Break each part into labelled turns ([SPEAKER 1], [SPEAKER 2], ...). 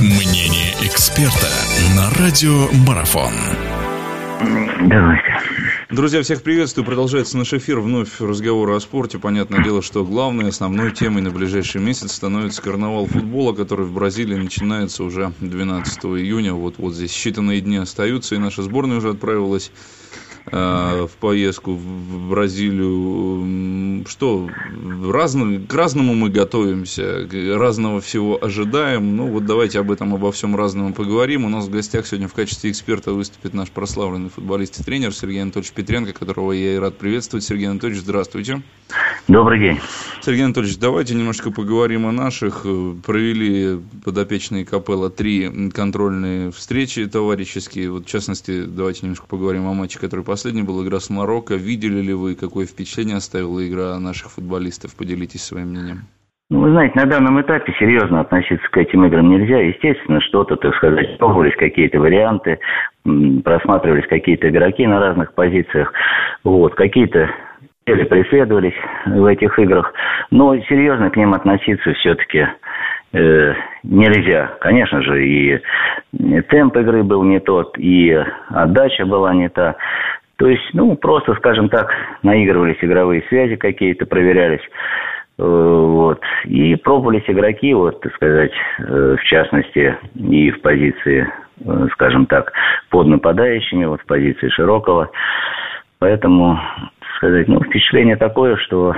[SPEAKER 1] Мнение эксперта на радио Марафон.
[SPEAKER 2] Давайте.
[SPEAKER 3] Друзья, всех приветствую. Продолжается наш эфир. Вновь разговор о спорте. Понятное дело, что главной, основной темой на ближайший месяц становится карнавал футбола, который в Бразилии начинается уже 12 июня. Вот, вот здесь считанные дни остаются, и наша сборная уже отправилась в поездку в Бразилию. Что, разно, к разному мы готовимся, разного всего ожидаем. Ну, вот давайте об этом, обо всем разному поговорим. У нас в гостях сегодня в качестве эксперта выступит наш прославленный футболист и тренер Сергей Анатольевич Петренко, которого я и рад приветствовать. Сергей Анатольевич, здравствуйте.
[SPEAKER 2] Добрый день.
[SPEAKER 3] Сергей Анатольевич, давайте немножко поговорим о наших. Провели подопечные Капелла три контрольные встречи товарищеские. Вот, в частности, давайте немножко поговорим о матче, который последний был, игра с Марокко. Видели ли вы, какое впечатление оставила игра наших футболистов? Поделитесь своим мнением.
[SPEAKER 2] Ну, вы знаете, на данном этапе серьезно относиться к этим играм нельзя. Естественно, что-то, так сказать, пробовались какие-то варианты, просматривались какие-то игроки на разных позициях. Вот, какие-то преследовались в этих играх. Но серьезно к ним относиться все-таки э, нельзя. Конечно же, и темп игры был не тот, и отдача была не та. То есть, ну, просто, скажем так, наигрывались игровые связи какие-то, проверялись. Э, вот. И пробовались игроки, вот, так сказать, э, в частности, и в позиции, э, скажем так, под нападающими, вот в позиции Широкого. Поэтому, сказать, ну, впечатление такое, что,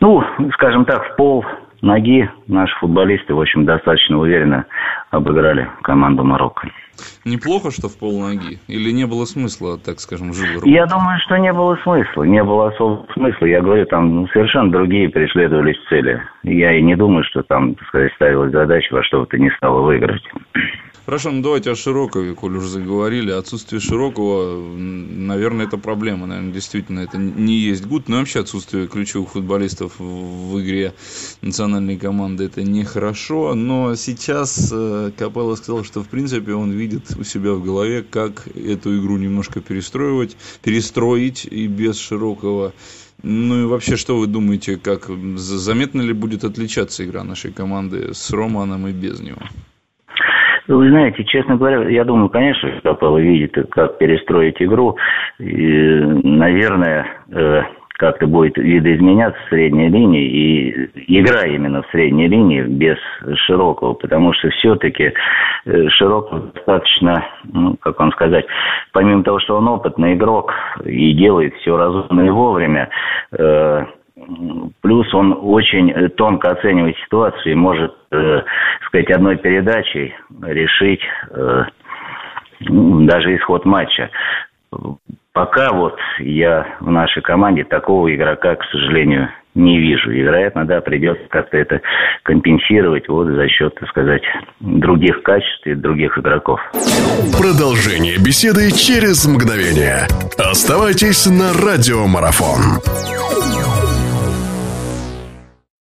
[SPEAKER 2] ну, скажем так, в пол ноги наши футболисты, в общем, достаточно уверенно обыграли команду Марокко.
[SPEAKER 3] Неплохо, что в полноги? Или не было смысла, так скажем, жил
[SPEAKER 2] Я думаю, что не было смысла. Не было особого смысла. Я говорю, там совершенно другие преследовались цели. Я и не думаю, что там, так сказать, ставилась задача во что бы то ни стало выиграть.
[SPEAKER 3] Хорошо, ну давайте о Широкове, коль уже заговорили. Отсутствие Широкого, наверное, это проблема. Наверное, действительно, это не есть гуд. Но вообще отсутствие ключевых футболистов в игре национальной команды это нехорошо. Но сейчас э, Капелло сказал, что в принципе он видит у себя в голове, как эту игру немножко перестроивать, перестроить и без Широкого. Ну и вообще, что вы думаете, как заметно ли будет отличаться игра нашей команды с Романом и без него?
[SPEAKER 2] Вы знаете, честно говоря, я думаю, конечно, Капелло видит, как перестроить игру. И, наверное, э, как-то будет видоизменяться средняя линия и игра именно в средней линии без широкого, потому что все-таки э, широкого достаточно, ну, как вам сказать, помимо того, что он опытный игрок и делает все разумно и вовремя, э, Плюс он очень э, тонко оценивает ситуацию и может, э, сказать, одной передачей решить э, даже исход матча. Пока вот я в нашей команде такого игрока, к сожалению, не вижу. И, вероятно, да, придется как-то это компенсировать вот за счет, так сказать, других качеств и других игроков.
[SPEAKER 1] Продолжение беседы через мгновение. Оставайтесь на радиомарафон.